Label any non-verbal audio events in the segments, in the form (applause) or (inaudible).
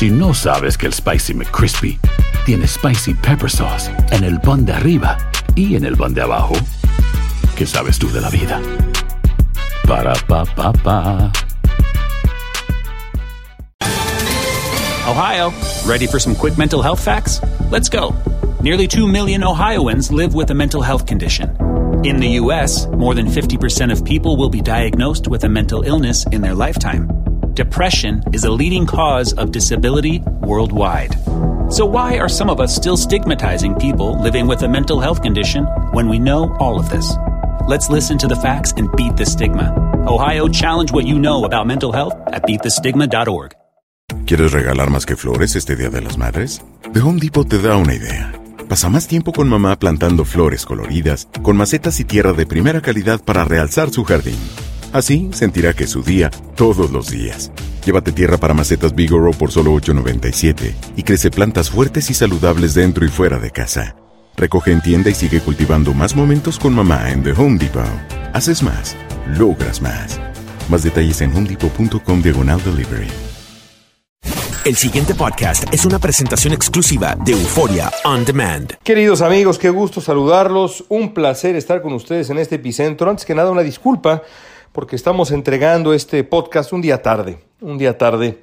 Si no sabes que el Spicy McCrispy tiene Spicy Pepper Sauce en el pan de arriba y en el pan de abajo, ¿qué sabes tú de la vida? Para, pa, pa, pa. Ohio, ready for some quick mental health facts? Let's go. Nearly 2 million Ohioans live with a mental health condition. In the U.S., more than 50% of people will be diagnosed with a mental illness in their lifetime. Depression is a leading cause of disability worldwide. So, why are some of us still stigmatizing people living with a mental health condition when we know all of this? Let's listen to the facts and beat the stigma. Ohio, challenge what you know about mental health at beatthestigma.org. ¿Quieres regalar más que flores este Día de las Madres? The Home Depot te da una idea. Pasa más tiempo con mamá plantando flores coloridas, con macetas y tierra de primera calidad para realzar su jardín. Así sentirá que es su día todos los días. Llévate tierra para macetas Bigoro por solo $8.97 y crece plantas fuertes y saludables dentro y fuera de casa. Recoge en tienda y sigue cultivando más momentos con mamá en The Home Depot. Haces más, logras más. Más detalles en homedepot.com diagonal delivery. El siguiente podcast es una presentación exclusiva de Euforia On Demand. Queridos amigos, qué gusto saludarlos. Un placer estar con ustedes en este epicentro. Antes que nada, una disculpa porque estamos entregando este podcast un día tarde. Un día tarde,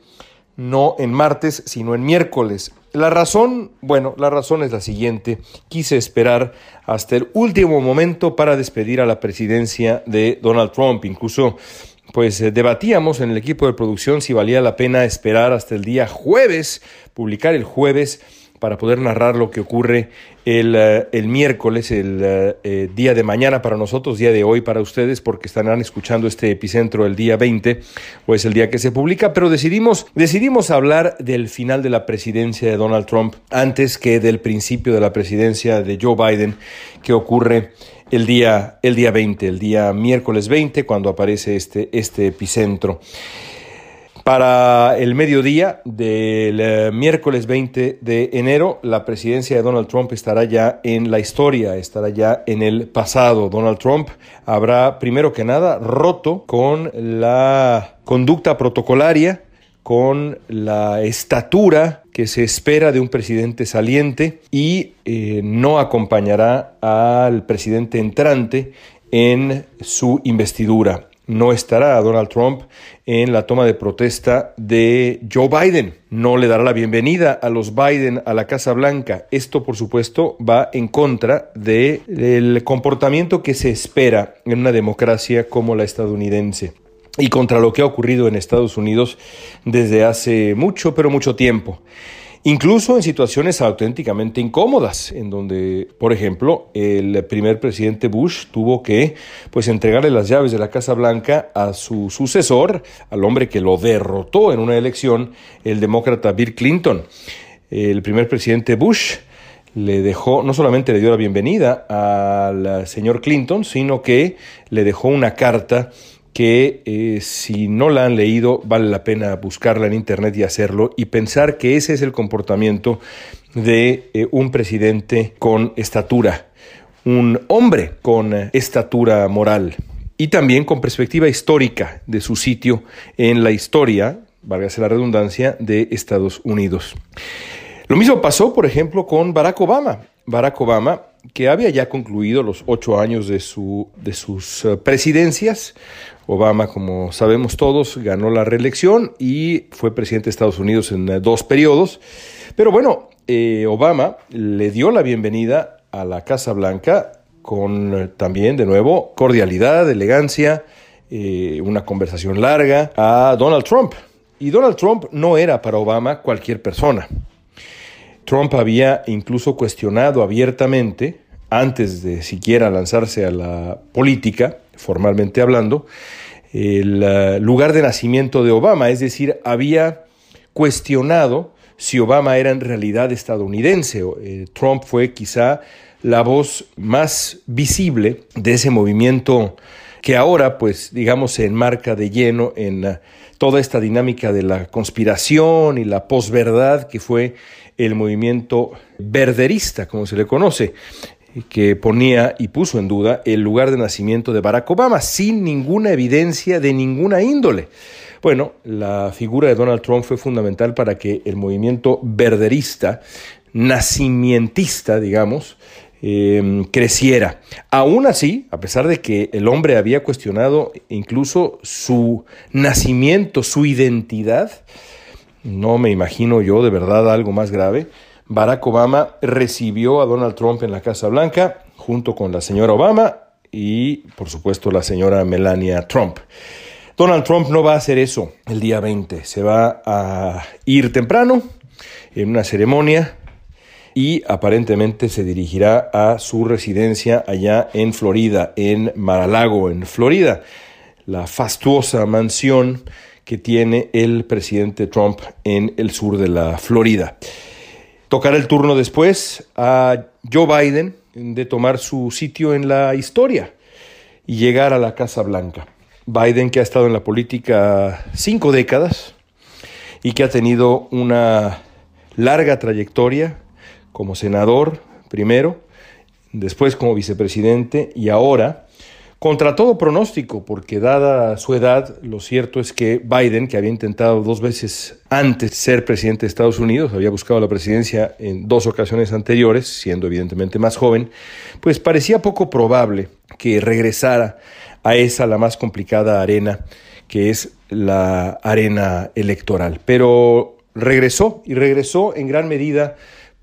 no en martes, sino en miércoles. La razón, bueno, la razón es la siguiente. Quise esperar hasta el último momento para despedir a la presidencia de Donald Trump. Incluso pues eh, debatíamos en el equipo de producción si valía la pena esperar hasta el día jueves, publicar el jueves para poder narrar lo que ocurre el, eh, el miércoles, el eh, día de mañana para nosotros, día de hoy para ustedes, porque estarán escuchando este epicentro el día 20, o es el día que se publica, pero decidimos, decidimos hablar del final de la presidencia de Donald Trump antes que del principio de la presidencia de Joe Biden, que ocurre el día, el día 20, el día miércoles 20, cuando aparece este, este epicentro. Para el mediodía del eh, miércoles 20 de enero, la presidencia de Donald Trump estará ya en la historia, estará ya en el pasado. Donald Trump habrá, primero que nada, roto con la conducta protocolaria, con la estatura que se espera de un presidente saliente y eh, no acompañará al presidente entrante en su investidura no estará Donald Trump en la toma de protesta de Joe Biden. No le dará la bienvenida a los Biden a la Casa Blanca. Esto, por supuesto, va en contra del comportamiento que se espera en una democracia como la estadounidense y contra lo que ha ocurrido en Estados Unidos desde hace mucho, pero mucho tiempo incluso en situaciones auténticamente incómodas, en donde, por ejemplo, el primer presidente Bush tuvo que pues entregarle las llaves de la Casa Blanca a su sucesor, al hombre que lo derrotó en una elección, el demócrata Bill Clinton. El primer presidente Bush le dejó, no solamente le dio la bienvenida al señor Clinton, sino que le dejó una carta que eh, si no la han leído vale la pena buscarla en internet y hacerlo y pensar que ese es el comportamiento de eh, un presidente con estatura, un hombre con estatura moral y también con perspectiva histórica de su sitio en la historia, válgase la redundancia, de Estados Unidos. Lo mismo pasó, por ejemplo, con Barack Obama. Barack Obama, que había ya concluido los ocho años de, su, de sus eh, presidencias, Obama, como sabemos todos, ganó la reelección y fue presidente de Estados Unidos en eh, dos periodos. Pero bueno, eh, Obama le dio la bienvenida a la Casa Blanca con también, de nuevo, cordialidad, elegancia, una conversación larga a Donald Trump. Y Donald Trump no era para Obama cualquier persona. Trump había incluso cuestionado abiertamente, antes de siquiera lanzarse a la política, formalmente hablando, el eh, lugar de nacimiento de Obama, es decir, había cuestionado si Obama era en realidad estadounidense. Eh, Trump fue quizá la voz más visible de ese movimiento que ahora, pues, digamos, se enmarca de lleno en eh, toda esta dinámica de la conspiración y la posverdad que fue el movimiento verderista, como se le conoce, que ponía y puso en duda el lugar de nacimiento de Barack Obama, sin ninguna evidencia de ninguna índole. Bueno, la figura de Donald Trump fue fundamental para que el movimiento verderista, nacimientista, digamos, eh, creciera. Aún así, a pesar de que el hombre había cuestionado incluso su nacimiento, su identidad, no me imagino yo de verdad algo más grave, Barack Obama recibió a Donald Trump en la Casa Blanca junto con la señora Obama y por supuesto la señora Melania Trump. Donald Trump no va a hacer eso el día 20, se va a ir temprano en una ceremonia y aparentemente se dirigirá a su residencia allá en Florida, en Mar-a-Lago, en Florida, la fastuosa mansión que tiene el presidente Trump en el sur de la Florida. Tocará el turno después a Joe Biden de tomar su sitio en la historia y llegar a la Casa Blanca. Biden que ha estado en la política cinco décadas y que ha tenido una larga trayectoria como senador primero, después como vicepresidente y ahora, contra todo pronóstico, porque dada su edad, lo cierto es que Biden, que había intentado dos veces antes ser presidente de Estados Unidos, había buscado la presidencia en dos ocasiones anteriores, siendo evidentemente más joven, pues parecía poco probable que regresara a esa la más complicada arena que es la arena electoral. Pero regresó y regresó en gran medida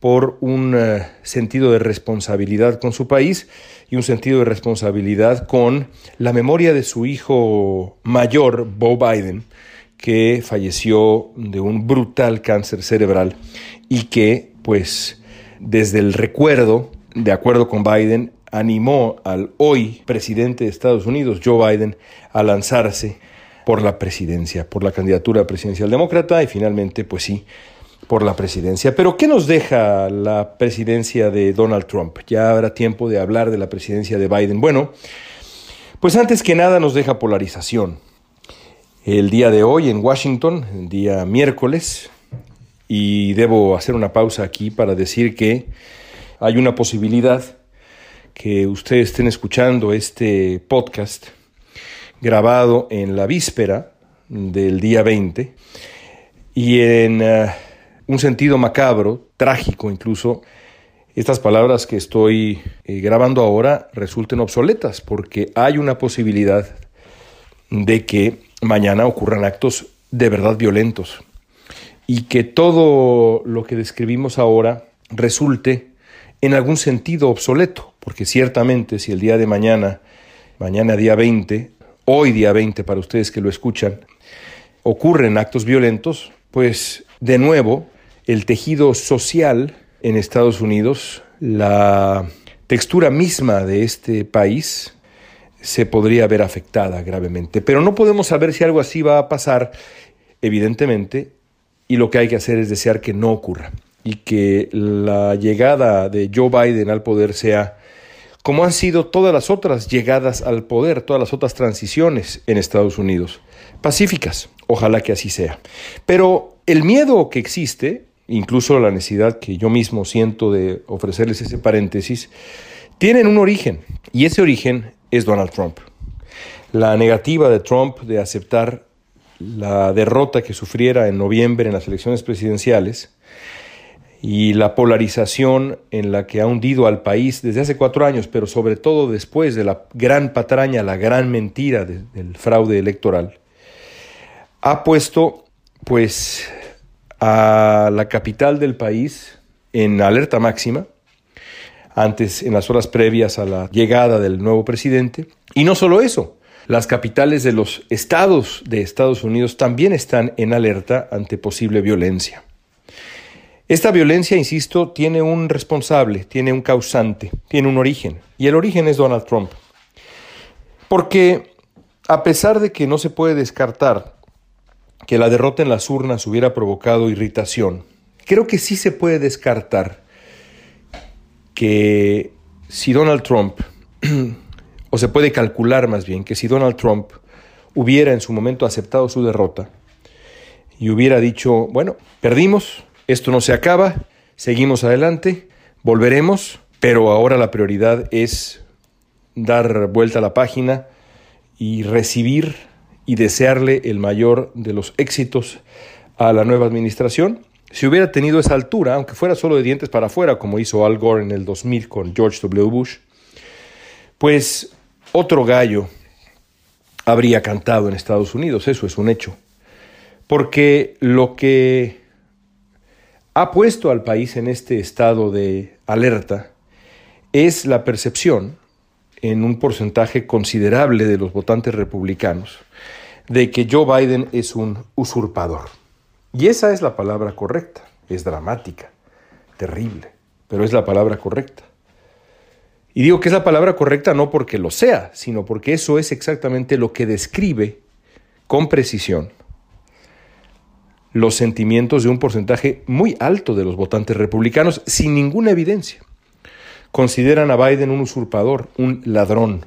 por un eh, sentido de responsabilidad con su país y un sentido de responsabilidad con la memoria de su hijo mayor, Bo Biden, que falleció de un brutal cáncer cerebral y que, pues, desde el recuerdo, de acuerdo con Biden, animó al hoy presidente de Estados Unidos, Joe Biden, a lanzarse por la presidencia, por la candidatura presidencial demócrata y finalmente, pues sí, por la presidencia. Pero ¿qué nos deja la presidencia de Donald Trump? Ya habrá tiempo de hablar de la presidencia de Biden. Bueno, pues antes que nada nos deja polarización. El día de hoy en Washington, el día miércoles, y debo hacer una pausa aquí para decir que hay una posibilidad que ustedes estén escuchando este podcast grabado en la víspera del día 20 y en... Uh, un sentido macabro, trágico incluso, estas palabras que estoy eh, grabando ahora resulten obsoletas porque hay una posibilidad de que mañana ocurran actos de verdad violentos y que todo lo que describimos ahora resulte en algún sentido obsoleto, porque ciertamente si el día de mañana, mañana día 20, hoy día 20 para ustedes que lo escuchan, ocurren actos violentos, pues de nuevo el tejido social en Estados Unidos, la textura misma de este país se podría ver afectada gravemente. Pero no podemos saber si algo así va a pasar, evidentemente, y lo que hay que hacer es desear que no ocurra y que la llegada de Joe Biden al poder sea como han sido todas las otras llegadas al poder, todas las otras transiciones en Estados Unidos, pacíficas. Ojalá que así sea. Pero el miedo que existe incluso la necesidad que yo mismo siento de ofrecerles ese paréntesis, tienen un origen, y ese origen es Donald Trump. La negativa de Trump de aceptar la derrota que sufriera en noviembre en las elecciones presidenciales y la polarización en la que ha hundido al país desde hace cuatro años, pero sobre todo después de la gran patraña, la gran mentira del fraude electoral, ha puesto pues a la capital del país en alerta máxima, antes en las horas previas a la llegada del nuevo presidente. Y no solo eso, las capitales de los estados de Estados Unidos también están en alerta ante posible violencia. Esta violencia, insisto, tiene un responsable, tiene un causante, tiene un origen, y el origen es Donald Trump. Porque a pesar de que no se puede descartar que la derrota en las urnas hubiera provocado irritación, creo que sí se puede descartar que si Donald Trump, (clears throat) o se puede calcular más bien, que si Donald Trump hubiera en su momento aceptado su derrota y hubiera dicho, bueno, perdimos, esto no se acaba, seguimos adelante, volveremos, pero ahora la prioridad es dar vuelta a la página y recibir y desearle el mayor de los éxitos a la nueva administración. Si hubiera tenido esa altura, aunque fuera solo de dientes para afuera, como hizo Al Gore en el 2000 con George W. Bush, pues otro gallo habría cantado en Estados Unidos, eso es un hecho. Porque lo que ha puesto al país en este estado de alerta es la percepción en un porcentaje considerable de los votantes republicanos de que Joe Biden es un usurpador. Y esa es la palabra correcta. Es dramática, terrible, pero es la palabra correcta. Y digo que es la palabra correcta no porque lo sea, sino porque eso es exactamente lo que describe con precisión los sentimientos de un porcentaje muy alto de los votantes republicanos sin ninguna evidencia. Consideran a Biden un usurpador, un ladrón,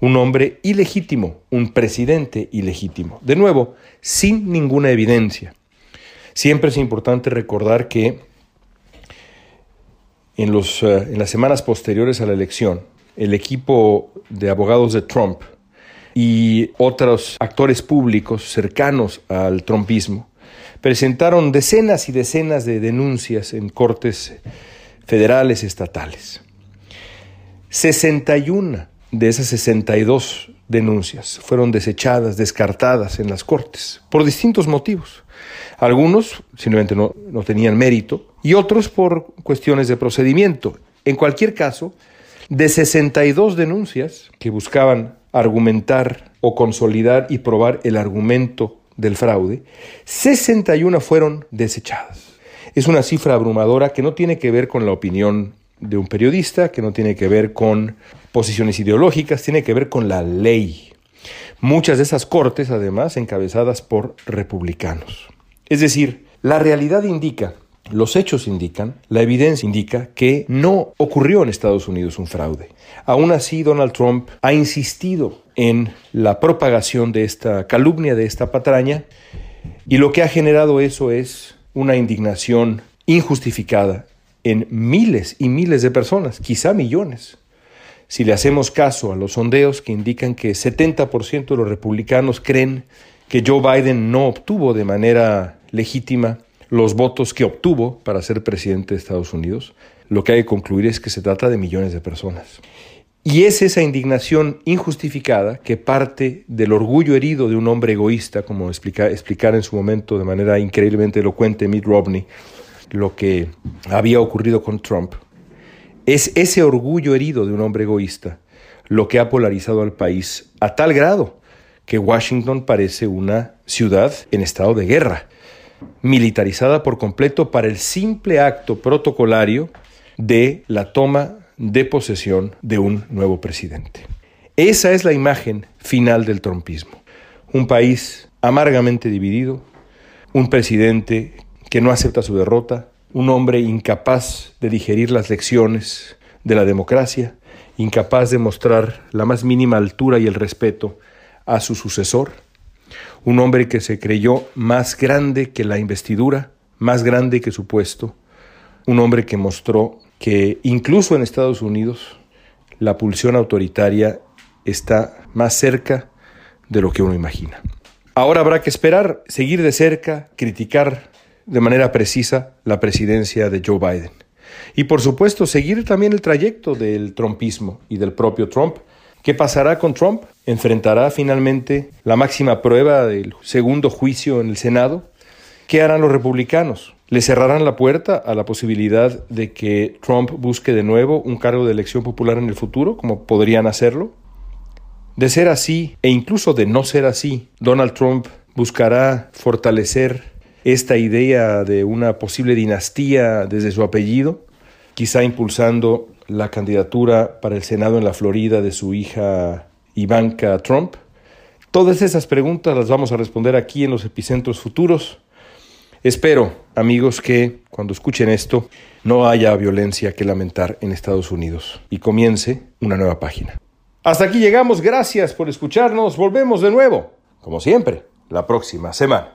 un hombre ilegítimo, un presidente ilegítimo. De nuevo, sin ninguna evidencia. Siempre es importante recordar que en, los, eh, en las semanas posteriores a la elección, el equipo de abogados de Trump y otros actores públicos cercanos al trumpismo presentaron decenas y decenas de denuncias en cortes federales estatales. 61 de esas 62 denuncias fueron desechadas, descartadas en las cortes, por distintos motivos. Algunos simplemente no, no, tenían mérito y otros por cuestiones de procedimiento. En cualquier caso, de 62 denuncias que buscaban argumentar o consolidar y probar el argumento del fraude, 61 fueron desechadas. Es una cifra abrumadora que no tiene que ver con la opinión de un periodista, que no tiene que ver con posiciones ideológicas, tiene que ver con la ley. Muchas de esas cortes, además, encabezadas por republicanos. Es decir, la realidad indica, los hechos indican, la evidencia indica que no ocurrió en Estados Unidos un fraude. Aún así, Donald Trump ha insistido en la propagación de esta calumnia, de esta patraña, y lo que ha generado eso es una indignación injustificada en miles y miles de personas, quizá millones. Si le hacemos caso a los sondeos que indican que 70% de los republicanos creen que Joe Biden no obtuvo de manera legítima los votos que obtuvo para ser presidente de Estados Unidos, lo que hay que concluir es que se trata de millones de personas. Y es esa indignación injustificada que parte del orgullo herido de un hombre egoísta, como explica, explicar en su momento de manera increíblemente elocuente Mitt Romney, lo que había ocurrido con Trump, es ese orgullo herido de un hombre egoísta lo que ha polarizado al país a tal grado que Washington parece una ciudad en estado de guerra, militarizada por completo para el simple acto protocolario de la toma de posesión de un nuevo presidente. Esa es la imagen final del trompismo. Un país amargamente dividido, un presidente que no acepta su derrota, un hombre incapaz de digerir las lecciones de la democracia, incapaz de mostrar la más mínima altura y el respeto a su sucesor, un hombre que se creyó más grande que la investidura, más grande que su puesto, un hombre que mostró que incluso en Estados Unidos la pulsión autoritaria está más cerca de lo que uno imagina. Ahora habrá que esperar, seguir de cerca, criticar de manera precisa la presidencia de Joe Biden. Y por supuesto, seguir también el trayecto del trumpismo y del propio Trump. ¿Qué pasará con Trump? ¿Enfrentará finalmente la máxima prueba del segundo juicio en el Senado? ¿Qué harán los republicanos? ¿Le cerrarán la puerta a la posibilidad de que Trump busque de nuevo un cargo de elección popular en el futuro, como podrían hacerlo? De ser así, e incluso de no ser así, Donald Trump buscará fortalecer esta idea de una posible dinastía desde su apellido, quizá impulsando la candidatura para el Senado en la Florida de su hija Ivanka Trump. Todas esas preguntas las vamos a responder aquí en los epicentros futuros. Espero, amigos, que cuando escuchen esto no haya violencia que lamentar en Estados Unidos y comience una nueva página. Hasta aquí llegamos, gracias por escucharnos, volvemos de nuevo, como siempre, la próxima semana.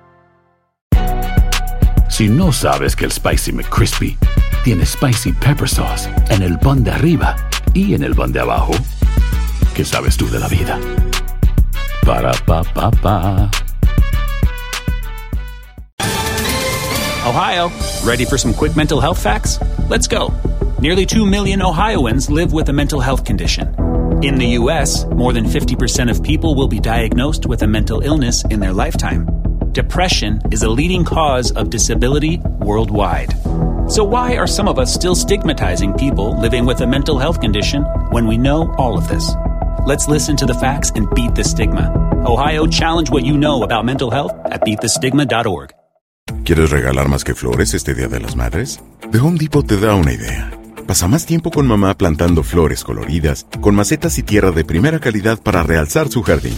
Si no sabes que el Spicy McCrispy tiene Spicy Pepper Sauce en el pan de arriba y en el pan de abajo, ¿qué sabes tú de la vida? Para, pa, pa, pa. Ohio, ready for some quick mental health facts? Let's go. Nearly 2 million Ohioans live with a mental health condition. In the U.S., more than 50% of people will be diagnosed with a mental illness in their lifetime. Depression is a leading cause of disability worldwide. So, why are some of us still stigmatizing people living with a mental health condition when we know all of this? Let's listen to the facts and beat the stigma. Ohio, challenge what you know about mental health at beatthestigma.org. ¿Quieres regalar más que flores este Día de las Madres? The Home Depot te da una idea. Pasa más tiempo con mamá plantando flores coloridas, con macetas y tierra de primera calidad para realzar su jardín.